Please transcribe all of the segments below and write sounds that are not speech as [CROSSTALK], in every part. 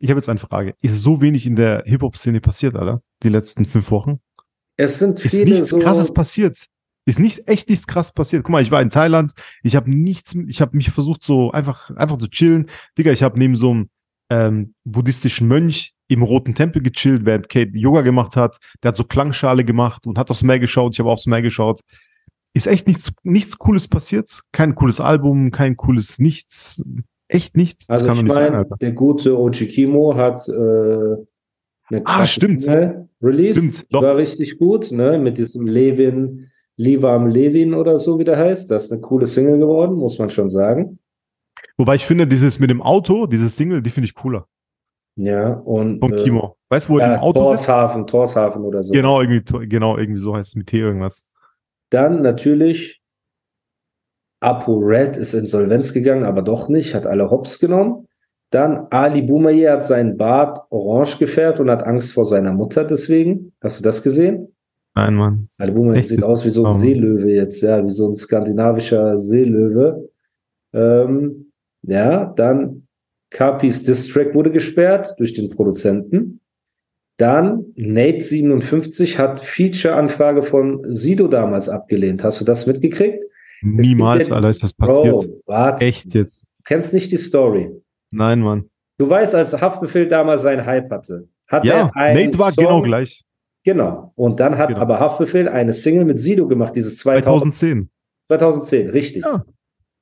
Ich habe jetzt eine Frage. Ist so wenig in der Hip-Hop-Szene passiert, Alter? Die letzten fünf Wochen? Es sind Ist viele nichts so, krasses passiert. Ist nicht echt nichts krasses passiert. Guck mal, ich war in Thailand, ich habe nichts, ich habe mich versucht so einfach einfach zu chillen. Digga, ich habe neben so einem ähm, buddhistischen Mönch im roten Tempel gechillt, während Kate Yoga gemacht hat. Der hat so Klangschale gemacht und hat aufs Meer geschaut. Ich habe aufs Meer geschaut. Ist echt nichts nichts cooles passiert. Kein cooles Album, kein cooles nichts. Echt nichts. Das Also ich meine, der gute Ochikimo hat äh, eine Ah, stimmt. Single released. Stimmt, doch. war richtig gut, ne? Mit diesem Levin, Livam Levin oder so, wie der heißt. Das ist eine coole Single geworden, muss man schon sagen. Wobei ich finde, dieses mit dem Auto, dieses Single, die finde ich cooler. Ja, und Von äh, Kimo. Weißt du, wo er ja, im Auto? Torshafen, Torshafen oder so. Genau, irgendwie, genau, irgendwie so heißt es mit T irgendwas. Dann natürlich Apo Red ist Insolvenz gegangen, aber doch nicht, hat alle Hops genommen. Dann Ali Boumaier hat seinen Bart orange gefärbt und hat Angst vor seiner Mutter deswegen. Hast du das gesehen? Nein, Mann. Ali Boumaier sieht aus wie so ein Oh. Seelöwe jetzt, ja, wie so ein skandinavischer Seelöwe. Ähm, ja, dann Capis Distrack wurde gesperrt durch den Produzenten. Dann Nate57 hat Feature-Anfrage von Sido damals abgelehnt. Hast du das mitgekriegt? Niemals, ja- Alter, ist das passiert. Bro, warte. Echt jetzt? Du kennst nicht die Story. Nein, Mann. Du weißt, als Haftbefehl damals seinen Hype hatte, hat Ja, er einen Nate war Song, genau gleich. Genau. Und dann hat Genau. aber Haftbefehl eine Single mit Sido gemacht, dieses 2000, 2010. 2010, richtig. Ja.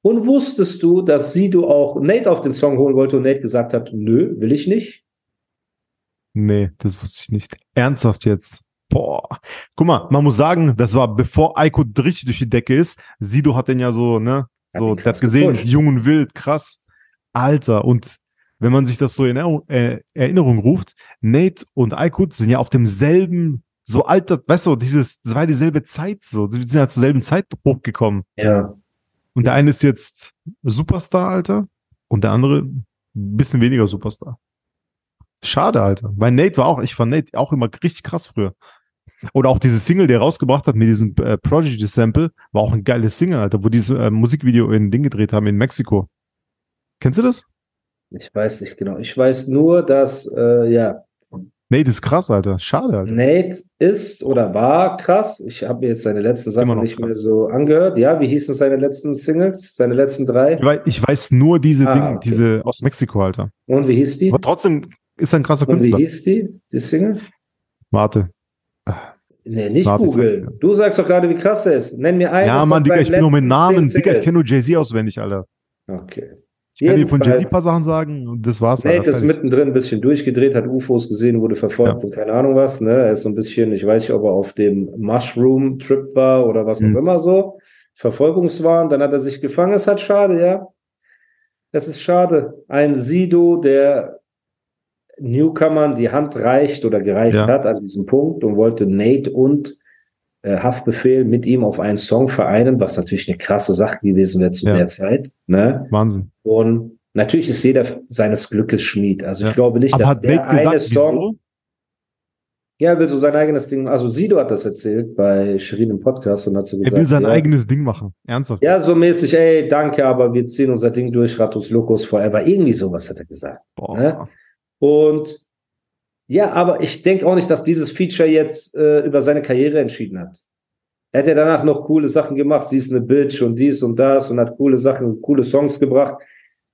Und wusstest du, dass Sido auch Nate auf den Song holen wollte und Nate gesagt hat, nö, will ich nicht? Nee, das wusste ich nicht. Ernsthaft jetzt. Boah. Guck mal, man muss sagen, das war bevor Aiko richtig durch die Decke ist. Sido hat den ja so, ne? So, krass hat gesehen, gepusht. jung und wild, krass. Alter, und wenn man sich das so in Erinnerung, äh, Erinnerung ruft, Nate und Aykut sind ja auf demselben, so alter, weißt du, dieses, das war dieselbe Zeit so. Sie sind ja zur selben Zeit hochgekommen. Ja. Und der eine ist jetzt Superstar, Alter, und der andere ein bisschen weniger Superstar. Schade, Alter. Weil Nate war auch, ich fand Nate auch immer richtig krass früher. Oder auch diese Single, die er rausgebracht hat mit diesem äh, Prodigy-Sample, war auch ein geiles Single, Alter, wo dieses äh, Musikvideo in Ding gedreht haben in Mexiko. Kennst du das? Ich weiß nicht genau. Ich weiß nur, dass, äh, ja, Nate ist krass, Alter. Schade, Alter. Nate ist oder war krass. Ich habe mir jetzt seine letzten Sachen nicht mehr krass. so angehört. Ja, wie hießen seine letzten Singles? Seine letzten drei? Ich weiß, ich weiß nur diese Ah, Dinge, okay. diese aus Mexiko, Alter. Und wie hieß die? Aber trotzdem ist er ein krasser Und wie Künstler. hieß die, die Single? Warte. Nee, nicht sag's googeln. Du sagst doch gerade, wie krass er ist. Nenn mir einen. Ja, Mann, Digga, ich bin nur mit Namen. Digga, ich kenne nur Jay-Z auswendig, Alter. Okay. Ich kann dir von Jay-Z ein paar Sachen sagen und das war's. Nate Alter. ist mittendrin ein bisschen durchgedreht, hat UFOs gesehen, wurde verfolgt Ja. und keine Ahnung was. Ne? Er ist so ein bisschen, ich weiß nicht, ob er auf dem Mushroom-Trip war oder was Mhm. auch immer so. Verfolgungswahn, dann hat er sich gefangen. Es hat schade, ja. Es ist schade. Ein Sido, der Newcomern die Hand reicht oder gereicht Ja. hat an diesem Punkt und wollte Nate und äh, Haftbefehl mit ihm auf einen Song vereinen, was natürlich eine krasse Sache gewesen wäre zu Ja. der Zeit. Ne? Wahnsinn. Und natürlich ist jeder seines Glückes Schmied. Also Ja. ich glaube nicht, Aber dass hat der Nate gesagt, eine Song, wieso? ja, er will so sein eigenes Ding. Also Sido hat das erzählt bei Shirin im Podcast und hat so Er gesagt, will sein ja, eigenes Ding machen. Ernsthaft. ja, so mäßig, ey, danke, aber wir ziehen unser Ding durch, Ratus Locus forever. Irgendwie sowas hat er gesagt. Boah. Ne? Und ja, aber ich denke auch nicht, dass dieses Feature jetzt äh, über seine Karriere entschieden hat. Er hat ja danach noch coole Sachen gemacht. Sie ist eine Bitch und dies und das und hat coole Sachen, coole Songs gebracht.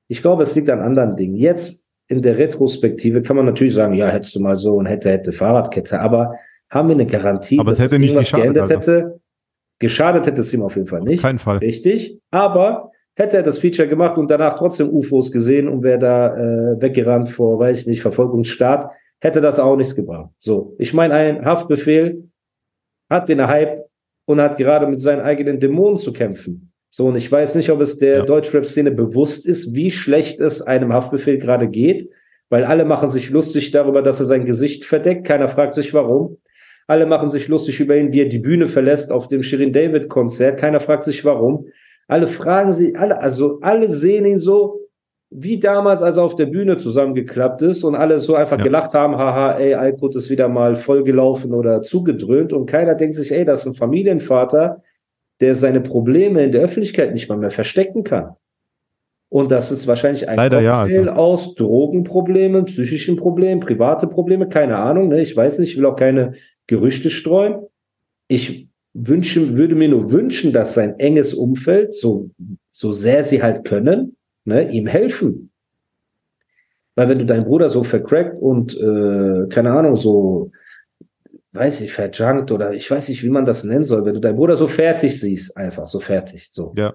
Ich glaube, es liegt an anderen Dingen. Jetzt in der Retrospektive kann man natürlich sagen, ja, hättest du mal so und hätte, hätte Fahrradkette. Aber haben wir eine Garantie, Aber es dass hätte das nicht geschadet, geändert Alter. hätte? Geschadet hätte es ihm auf jeden Fall nicht. Kein Fall. Richtig. Aber hätte er das Feature gemacht und danach trotzdem UFOs gesehen und wäre da äh, weggerannt vor, weiß ich nicht, Verfolgungsstaat, hätte das auch nichts gebracht. So, ich meine, ein Haftbefehl hat den Hype und hat gerade mit seinen eigenen Dämonen zu kämpfen. So, und ich weiß nicht, ob es der Ja. Deutschrap-Szene bewusst ist, wie schlecht es einem Haftbefehl gerade geht, weil alle machen sich lustig darüber, dass er sein Gesicht verdeckt. Keiner fragt sich, warum. Alle machen sich lustig über ihn, wie er die Bühne verlässt auf dem Shirin David Konzert. Keiner fragt sich, warum. Alle fragen sie, alle, also alle sehen ihn so, wie damals, als er auf der Bühne zusammengeklappt ist und alle so einfach Ja. gelacht haben, haha, ey, Alkut ist wieder mal vollgelaufen oder zugedröhnt und keiner denkt sich, ey, das ist ein Familienvater, der seine Probleme in der Öffentlichkeit nicht mal mehr verstecken kann. Und das ist wahrscheinlich ein Leider ja, Cocktail Alter. aus Drogenproblemen, psychischen Problemen, private Probleme, keine Ahnung, ne? ich weiß nicht, ich will auch keine Gerüchte streuen. Ich wünsche, würde mir nur wünschen, dass sein enges Umfeld, so, so sehr sie halt können, ne, ihm helfen. Weil wenn du deinen Bruder so vercrackt und, äh, keine Ahnung, so, weiß ich, verjunkt oder ich weiß nicht, wie man das nennen soll, wenn du deinen Bruder so fertig siehst, einfach so fertig, so. Ja.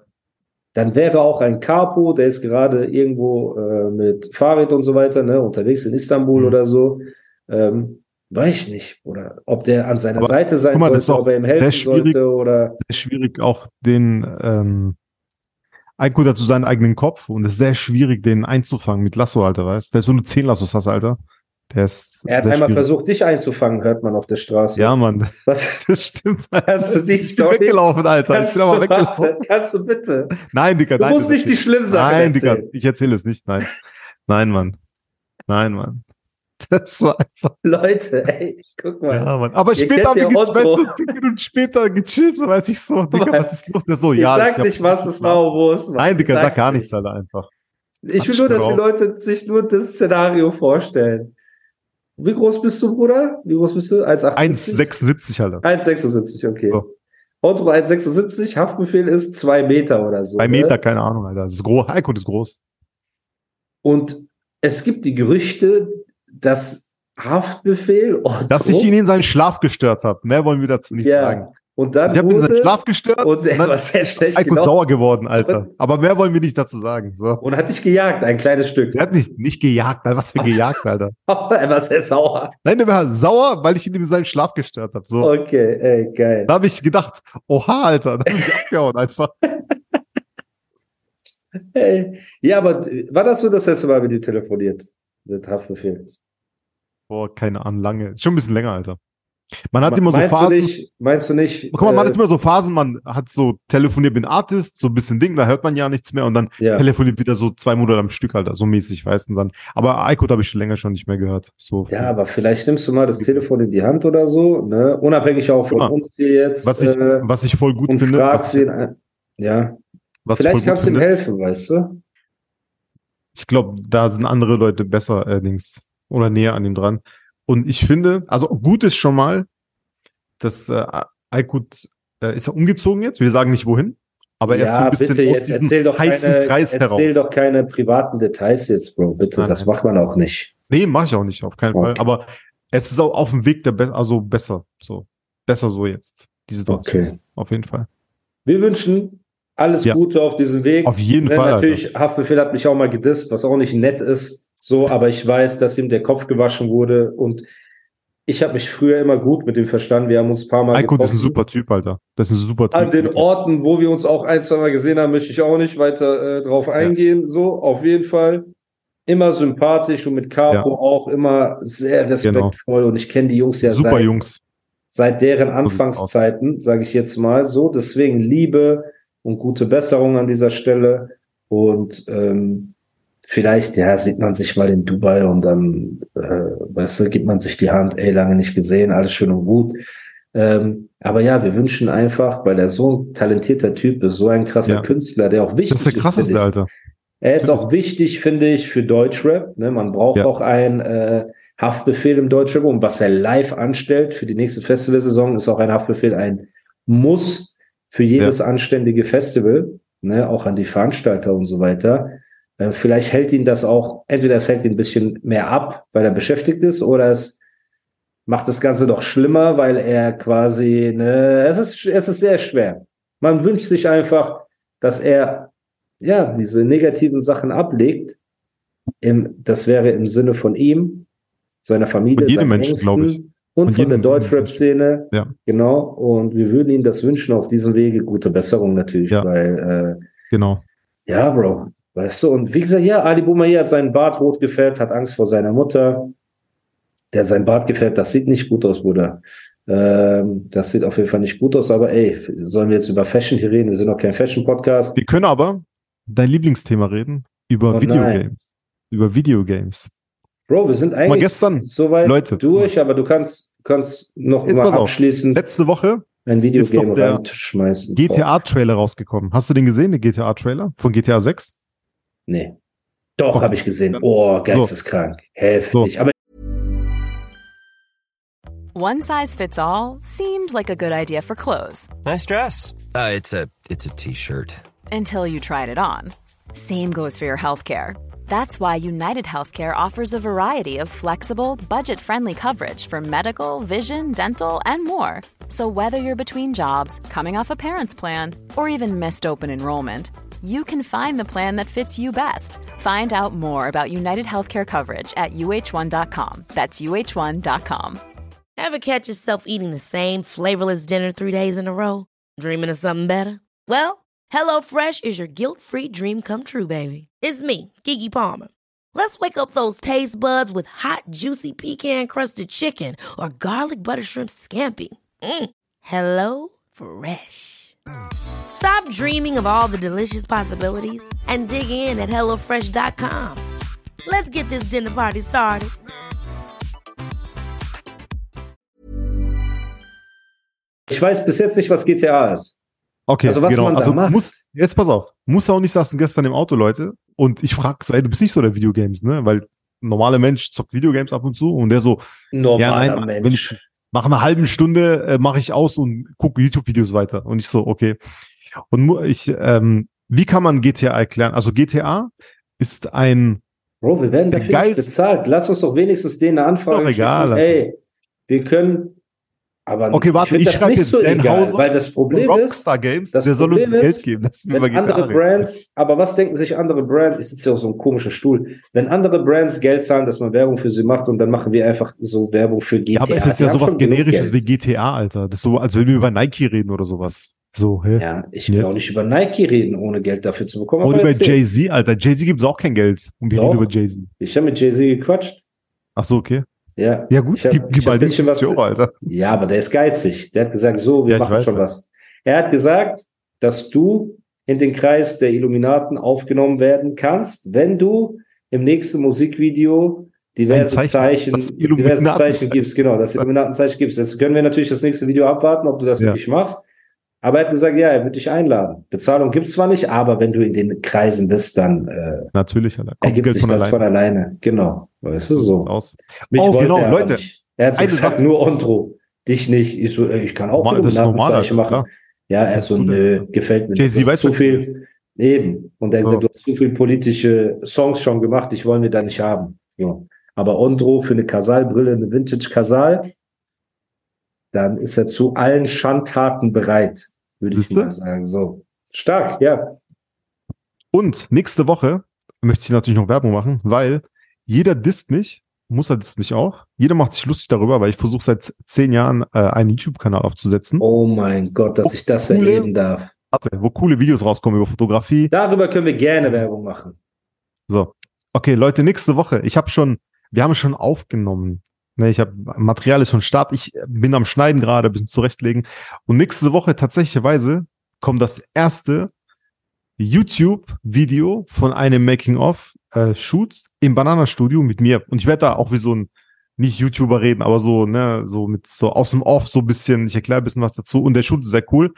Dann wäre auch ein Capo, der ist gerade irgendwo äh, mit Fahrrad und so weiter, ne, unterwegs in Istanbul Mhm. oder so, ähm, weiß ich nicht. Oder ob der an seiner Aber Seite sein mal, sollte, ob er ihm helfen sollte oder Sehr schwierig, auch den ähm, Aiko dazu seinen eigenen Kopf und es ist sehr schwierig, den einzufangen mit Lasso, Alter, weißt du? Der ist so eine 10 Lassos hast, Alter. Der ist er hat einmal schwierig. versucht, dich einzufangen, hört man auf der Straße. Ja, Mann, Was? [LAUGHS] das stimmt. Alter. Hast du die Ich bin Story? weggelaufen, Alter. Ich Kannst bin du, aber weggelaufen. warte, kannst du bitte? Nein, Digga, Du nein. musst nicht die schlimmen Sachen Nein, Digga, erzählen. ich erzähle es nicht. Nein. Nein, Mann. Nein, Mann. [LAUGHS] Das war einfach. Leute, ey, guck mal. Ja, Mann. Aber Ihr später haben wir weißt du, Minuten später gechillt, so weiß ich so, [LAUGHS] Digga, was ist los? Der so, ich ja. sag hab- nicht, was es war und wo es war. Nein, Digga, Ich sag sag's gar nicht. nichts, Alter, einfach. Ich will nur, dass die Leute sich nur das Szenario vorstellen. Wie groß bist du, Bruder? Wie groß bist du? 1,78? 1,76, Alter. 1,76, okay. So. Otto 1,76, Haftbefehl ist zwei Meter oder so. Bei ne? Meter, keine Ahnung, Alter. Das ist groß. Heiko ist groß. Und es gibt die Gerüchte, dass Haftbefehl Otto, Dass ich ihn in seinem Schlaf gestört habe. Mehr wollen wir dazu nicht ja, sagen. und dann Ich habe ihn in seinem wurde, Schlaf gestört und er und war sehr schlecht Heiko gelaufen sauer geworden, Alter. Aber mehr wollen wir nicht dazu sagen. So. und hat dich gejagt, ein kleines Stück. Er hat nicht, nicht gejagt, Alter. Was für gejagt, Alter. [LAUGHS] Er war sehr sauer. Nein, der war sauer, weil ich ihn in seinem Schlaf gestört habe. So. Okay, ey, geil. Da habe ich gedacht, oha, Alter, da habe ich abgehauen einfach. [LAUGHS] Ey. Ja, aber war das so das letzte Mal, wie du telefoniert mit Haftbefehl? Boah, keine Ahnung, lange. Schon ein bisschen länger, Alter. Man hat immer so Phasen. Du nicht, meinst du nicht? Guck mal, man äh, hat immer so Phasen, man hat so telefoniert mit Artist, so ein bisschen Ding, da hört man ja nichts mehr und dann ja. telefoniert wieder so zwei Monate am Stück, Alter, so mäßig, weißt du dann. Aber Aykut habe ich schon länger schon nicht mehr gehört. So. ja, aber vielleicht nimmst du mal das Telefon in die Hand oder so, ne? Unabhängig auch von mal, uns hier jetzt. was ich, äh, was ich voll gut und finde, was, ihn, äh, ja, was vielleicht kannst du ihm helfen, weißt du? ich glaube, da sind andere Leute besser allerdings oder näher an ihm dran. Und ich finde, also gut ist schon mal, dass äh, Aykut äh, ist ja umgezogen jetzt. Wir sagen nicht wohin, aber er ist so ein bisschen bitte, aus diesem erzähl doch heißen keine, Kreis erzähl heraus. doch keine privaten Details jetzt, Bro, bitte, Nein, das nein. macht man auch nicht. Nee, mache ich auch nicht, auf keinen Fall. Okay. Aber es ist auch auf dem Weg der Be also besser, so besser so jetzt die Situation. Okay. Auf jeden Fall. Wir wünschen alles Ja. Gute auf diesem Weg. Auf jeden Ne, Fall. Natürlich, Haftbefehl hat mich auch mal gedisst, was auch nicht nett ist. So, aber ich weiß, dass ihm der Kopf gewaschen wurde und ich habe mich früher immer gut mit ihm verstanden. Wir haben uns ein paar Mal Alter. Aykut ist ein super Typ, Alter. Das ist ein super Typ. An den Orten, wo wir uns auch ein, zwei Mal gesehen haben, möchte ich auch nicht weiter äh, drauf eingehen. So, auf jeden Fall. Immer sympathisch und mit Capo Ja. Genau. auch immer sehr respektvoll. Und ich kenne die Jungs ja super seit, Jungs. seit deren. Anfangszeiten, sage ich jetzt mal so. Deswegen Liebe und gute Besserung an dieser Stelle. Und ähm, vielleicht, ja, sieht man sich mal in Dubai und dann, äh, weißt du, gibt man sich die Hand, ey, lange nicht gesehen, alles schön und gut. Ähm, aber ja, wir wünschen einfach, weil er so ein talentierter Typ ist, so ein krasser Ja. Künstler, der auch wichtig Das ist der krasseste, ich. Alter. Er ist auch wichtig, finde ich, für Deutschrap. Ne? Man braucht Ja. auch einen äh, Haftbefehl im Deutschrap. Und was er live anstellt für die nächste Festivalsaison, ist auch ein Haftbefehl ein Muss für jedes anständige Festival, ne? auch an die Veranstalter und so weiter. Äh, vielleicht hält ihn das auch, entweder es hält ihn ein bisschen mehr ab, weil er beschäftigt ist, oder es macht das Ganze doch schlimmer, weil er quasi, ne, es ist, es ist sehr schwer. Man wünscht sich einfach, dass er ja, diese negativen Sachen ablegt, im, das wäre im Sinne von ihm, seiner Familie, Von jedem Menschen, glaube ich. Ängsten und Von der Deutschrap-Szene. Ja. Genau. Und wir würden ihm das wünschen auf diesem Wege. Gute Besserung natürlich, Ja. weil äh, Genau. Ja, Bro. Weißt du, und wie gesagt, ja, Ali Boumaier hat seinen Bart rot gefärbt, hat Angst vor seiner Mutter. Der hat seinen Bart gefärbt, das sieht nicht gut aus, Bruder. Ähm, das sieht auf jeden Fall nicht gut aus, aber ey, sollen wir jetzt über Fashion hier reden? Wir sind noch kein Fashion-Podcast. Wir können aber dein Lieblingsthema reden über Oh Videogames. Über Videogames. Bro, wir sind Mal eigentlich gestern, soweit Leute. durch, aber du kannst, kannst noch Jetzt mal pass auf. letzte Woche ein ist Videogame doch der reinschmeißen. GTA-Trailer rausgekommen. Hast du den gesehen, den GTA-Trailer von GTA 6? Nee. Doch, Okay. habe ich gesehen. Oh, geisteskrank. Heftig. Aber One size fits all seemed like a good idea for clothes Nice dress. Uh, it's a it's a t-shirt. until you tried it on. Same goes for your healthcare. That's why United Healthcare offers a variety of flexible, budget friendly coverage for medical, vision, dental, and more. So, whether you're between jobs, coming off a parent's plan, or even missed open enrollment, you can find the plan that fits you best. Find out more about United Healthcare coverage at uh1.com. That's uh1.com. Ever catch yourself eating the same flavorless dinner three days in a row? Dreaming of something better? Well, HelloFresh is your guilt free dream come true, baby. It's me, Kiki Palmer. Let's wake up those taste buds with hot, juicy pecan crusted chicken or garlic butter shrimp scampi. Mm. Hello Fresh. Stop dreaming of all the delicious possibilities and dig in at HelloFresh.com. Let's get this dinner party started. ich weiß bis jetzt nicht, was GTA ist. Okay, Also was genau. man da also macht. muss, jetzt pass auf, muss auch nicht saßen gestern im Auto, Leute. Und ich frag so, ey, du bist nicht so der Videogames, ne? Weil ein normaler Mensch zockt Videogames ab und zu und der so, Normaler ja, nein, Mensch. wenn ich nach einer halben Stunde äh, mache ich aus und gucke YouTube-Videos weiter. Und ich so, okay. Und ich, ähm, wie kann man GTA erklären? Also GTA ist ein, Bro, wir werden dafür nicht bezahlt. Lass uns doch wenigstens denen eine Anfrage Doch egal, schicken. Ey, wir können, aber Okay, warte, ich das schreibe jetzt so Dan egal, Hauser weil das Problem ist, Rockstar Games, das der soll uns Problem Geld ist, geben. Das wenn andere Brands, aber was denken sich andere Brands? Ich sitze ja auf so einem komischen Stuhl. Wenn andere Brands Geld zahlen, dass man Werbung für sie macht und dann machen wir einfach so Werbung für GTA. Ja, aber es ist ja haben sowas generisches wie GTA, Alter. Das ist so, als wenn wir über Nike reden oder sowas. So, hä? Ja, ich will Jetzt? auch nicht über Nike reden, ohne Geld dafür zu bekommen. Oder über. Jay-Z, Alter. Jay-Z gibt auch kein Geld. Und wir Doch. reden über Jay-Z. Ich habe mit Jay-Z gequatscht. Ach so, okay. Ja. Ja, gut, hab- gib, gib mal den bisschen was- 50 Euro, Alter. Ja, aber der ist geizig. Der hat gesagt, so, wir Ja, machen schon was. Er hat gesagt, dass du in den Kreis der Illuminaten aufgenommen werden kannst, wenn du im nächsten Musikvideo diverse Zeichen, Zeichen, diverse. Zeichen gibst. Genau, das Illuminatenzeichen gibst. Jetzt können wir natürlich das nächste Video abwarten, ob du das Ja. wirklich machst. Aber er hat gesagt, ja, er wird dich einladen. Bezahlung gibt's zwar nicht, aber wenn du in den Kreisen bist, dann äh, Natürlich. Kommt ergibt Geld sich von das alleine. von alleine. Genau. Weißt du, so. Aus. Mich Oh, genau, er Leute. Nicht. Er hat so gesagt, Sache. nur Ontro. Dich nicht. Ich so, ey, ich kann auch Normal, das ist normal, machen. Ja, er so, nö, gefällt mir Jay-Z nicht. Weiß, zu viel. Eben. Und er hat So. gesagt, du hast zu viel politische Songs schon gemacht, ich wollen wir da nicht haben. So. Aber Ondro für eine Casal-Brille, eine Vintage Casal, dann ist er zu allen Schandtaten bereit, würde ich mal sagen. So. Stark, ja. Und nächste Woche möchte ich natürlich noch Werbung machen, weil jeder disst mich, muss er disst mich auch. Jeder macht sich lustig darüber, weil ich versuche seit zehn Jahren äh, einen YouTube-Kanal aufzusetzen, Oh mein Gott, dass ich das Coole- erleben darf. Warte, wo coole Videos rauskommen über Fotografie. Darüber können wir gerne Werbung machen. So. Okay, Leute, nächste Woche. Ich habe schon, wir haben schon aufgenommen. Ne, ich habe Material ist schon start. Ich bin am Schneiden gerade, ein bisschen zurechtlegen. Und nächste Woche tatsächlicherweise kommt das erste YouTube-Video von einem Making-of-Shoot im Banana-Studio mit mir. Und ich werde da auch wie so ein, nicht YouTuber reden, aber so, ne, so mit so aus dem Off so ein bisschen, ich erkläre ein bisschen was dazu. Und der Shoot ist sehr cool.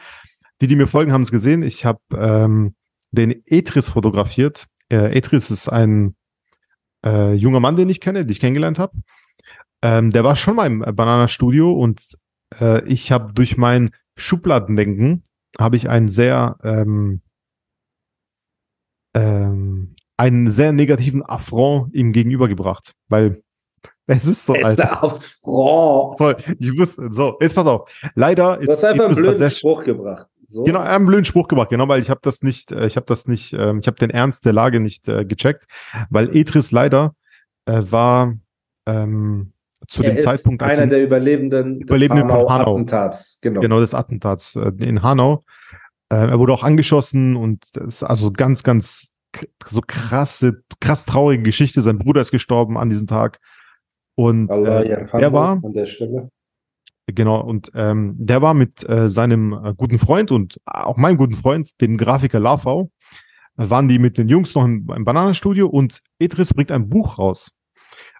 Die, die mir folgen, haben es gesehen. Ich habe ähm, den Etris fotografiert. Äh, Etris ist ein äh, junger Mann, den ich kenne, den ich kennengelernt habe. Ähm, der war schon mal im Banana-Studio und äh, ich habe durch mein Schubladendenken habe ich einen sehr ähm, ähm, einen sehr negativen Affront ihm gegenübergebracht, weil [LAUGHS] es ist so alt. Affront. Voll. Ich wusste, so, jetzt pass auf. Leider ist Du hast einfach einen blöden Spruch gebracht. So. Genau, einen blöden Spruch gemacht, genau, weil ich habe das nicht, äh, ich habe das nicht, ähm, ich habe den Ernst der Lage nicht äh, gecheckt, weil Etris leider äh, war ähm, zu er dem Zeitpunkt, einer der Überlebenden, Überlebenden von Hanau. Attentats. Genau. genau des Attentats äh, in Hanau. Äh, er wurde auch angeschossen und das ist also ganz, ganz so krasse, krass traurige Geschichte. Sein Bruder ist gestorben an diesem Tag. Und Allah äh, der war, an der Stelle. genau, und ähm, der war mit äh, seinem äh, guten Freund und auch meinem guten Freund, dem Grafiker Lavau, waren die mit den Jungs noch im, im Bananenstudio und Idris bringt ein Buch raus.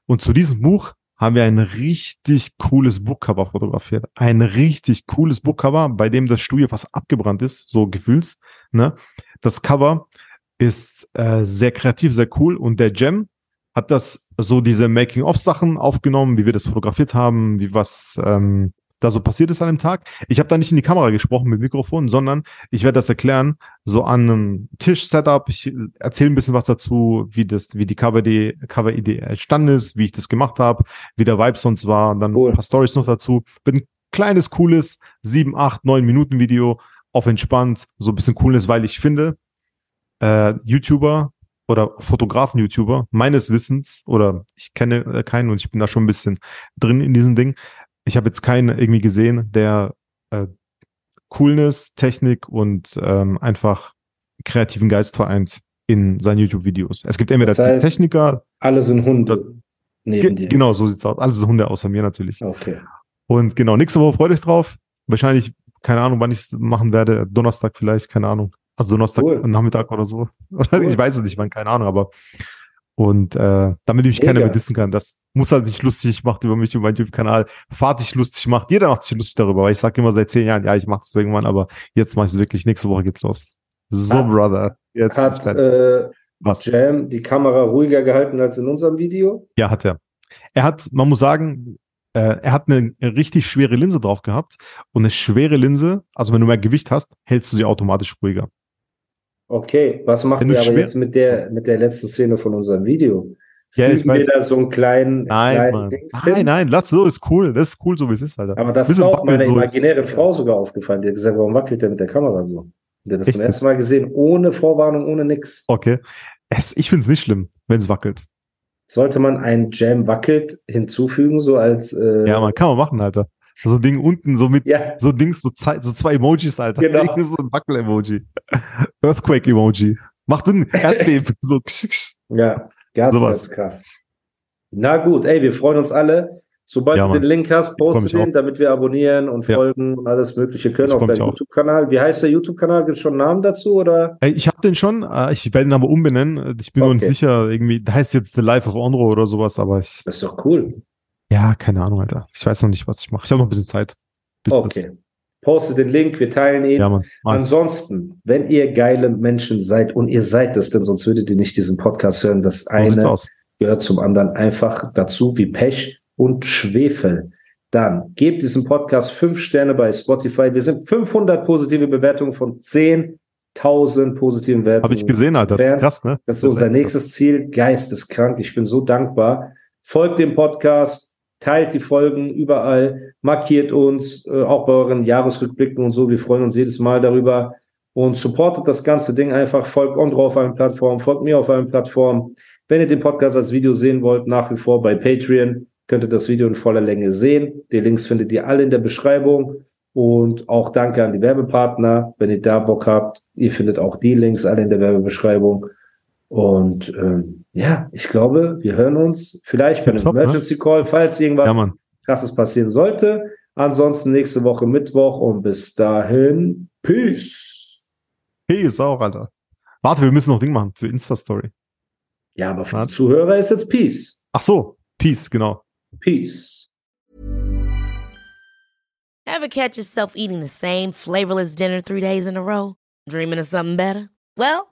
Und zu diesem Buch haben wir ein richtig cooles Bookcover fotografiert. Ein richtig cooles Bookcover, bei dem das Studio fast abgebrannt ist, so gefühls. Ne? Das Cover ist äh, sehr kreativ, sehr cool und der Jam hat das so diese Making-of-Sachen aufgenommen, wie wir das fotografiert haben, wie was ähm, da so passiert ist an dem Tag. Ich habe da nicht in die Kamera gesprochen mit Mikrofon, sondern ich werde das erklären, so an einem Tisch-Setup. Ich erzähle ein bisschen was dazu, wie das, wie die Cover-Idee Cover -Idee entstanden ist, wie ich das gemacht habe, wie der Vibe sonst war, dann Cool. ein paar Stories noch dazu. Wird ein kleines, cooles, sieben, acht, neun Minuten Video auf entspannt, so ein bisschen Coolness, weil ich finde, äh, YouTuber oder Fotografen-YouTuber meines Wissens oder ich kenne äh, keinen und ich bin da schon ein bisschen drin in diesem Ding. Ich habe jetzt keinen irgendwie gesehen, der äh, Coolness, Technik und ähm, einfach kreativen Geist vereint in seinen YouTube-Videos. Es gibt entweder Das heißt, Techniker, Alle sind Hunde neben dir. genau, so sieht's aus. Alles so Hunde außer mir natürlich. Okay. Und genau, nächste Woche freut euch drauf. Wahrscheinlich, keine Ahnung, wann ich es machen werde. Donnerstag vielleicht, keine Ahnung. Also Donnerstag Cool. Nachmittag oder so. [LAUGHS] Cool. Ich weiß es nicht, wann, keine Ahnung, aber und äh, damit mich keiner mehr dissen kann, das muss halt nicht lustig macht über mich und meinen YouTube-Kanal, Fahrt dich lustig macht. Jeder macht sich lustig darüber, weil ich sage immer seit zehn Jahren, ja, ich mache das irgendwann, aber jetzt mache ich es wirklich. Nächste Woche geht's los. So, Hat- Brother. Jetzt Hat äh, Was? Jam die Kamera ruhiger gehalten als in unserem Video? Ja, hat er. Er hat, man muss sagen, äh, er hat eine richtig schwere Linse drauf gehabt und eine schwere Linse, also wenn du mehr Gewicht hast, hältst du sie automatisch ruhiger. Okay, was machen wir aber jetzt mit der, mit der letzten Szene von unserem Video? Ja, ich weiß. da so einen kleinen, Nein, kleinen Nein, nein, lass so, ist cool. Das ist cool, so wie es ist, Alter. Aber das ist auch meine wackelt so, ist- imaginäre Frau sogar aufgefallen. Die hat gesagt, warum wackelt der mit der Kamera so? Der hat das zum ersten Mal gesehen, ohne Vorwarnung, ohne nix. Okay. Es, ich finde es nicht schlimm, wenn es wackelt. Sollte man ein Jam wackelt hinzufügen, so als äh, Ja, man kann man machen, Alter. So Ding unten, so mit, ja, so Dings, so, zwei- so zwei Emojis, Alter. Genau. [LAUGHS] Irgendwie so ein Wackel-Emoji. Earthquake-Emoji. Macht ein Erdbeben. [LAUGHS] so. ja, ganz, ganz krass. Na gut, ey, wir freuen uns alle. Sobald Ja, du den Link hast, poste den, auch. damit wir abonnieren und Ja. folgen und alles Mögliche können auf deinem. YouTube-Kanal. Wie heißt der YouTube-Kanal? Gibt es schon einen Namen dazu? Oder? Ich habe den schon, äh, ich werde ihn aber umbenennen. Ich bin mir Okay. nicht sicher, irgendwie, da heißt jetzt The Life of Onro oder sowas, aber ich, Das ist doch cool. Ja, keine Ahnung, Alter. Ich weiß noch nicht, was ich mache. Ich habe noch ein bisschen Zeit. Okay. Poste den Link, wir teilen ihn. das. Ja, Mann. Mann. Ansonsten, wenn ihr geile Menschen seid und ihr seid es, denn sonst würdet ihr nicht diesen Podcast hören, das eine gehört zum anderen einfach dazu wie Pech und Schwefel. Dann gebt diesem Podcast fünf Sterne bei Spotify. Wir sind 500 positive Bewertungen von 10.000 positiven Bewertungen. Habe ich gesehen, Alter. Das ist krass, ne? Das ist unser nächstes Ziel. Geisteskrank. Ich bin so dankbar. Folgt dem Podcast, teilt die Folgen überall, markiert uns, äh, auch bei euren Jahresrückblicken und so. Wir freuen uns jedes Mal darüber und supportet das ganze Ding einfach. Folgt Ondro auf allen Plattformen, folgt mir auf allen Plattformen. Wenn ihr den Podcast als Video sehen wollt, nach wie vor bei Patreon, könnt ihr das Video in voller Länge sehen. Die Links findet ihr alle in der Beschreibung. Und auch danke an die Werbepartner, wenn ihr da Bock habt. Ihr findet auch die Links alle in der Werbebeschreibung. Und ähm, ja, ich glaube, wir hören uns vielleicht bei einem Tipptopp, ne? Emergency Call, falls irgendwas Ja. Krasses passieren sollte. Ansonsten nächste Woche Mittwoch und bis dahin, Peace. Hey, ist auch, Alter. Warte, wir müssen noch Ding machen für Insta-Story. Ja, aber für Was? die Zuhörer ist jetzt Peace. Ach so, Peace, genau. Peace. Ever catch yourself eating the same flavorless dinner three days in a row? Dreaming of something better? Well,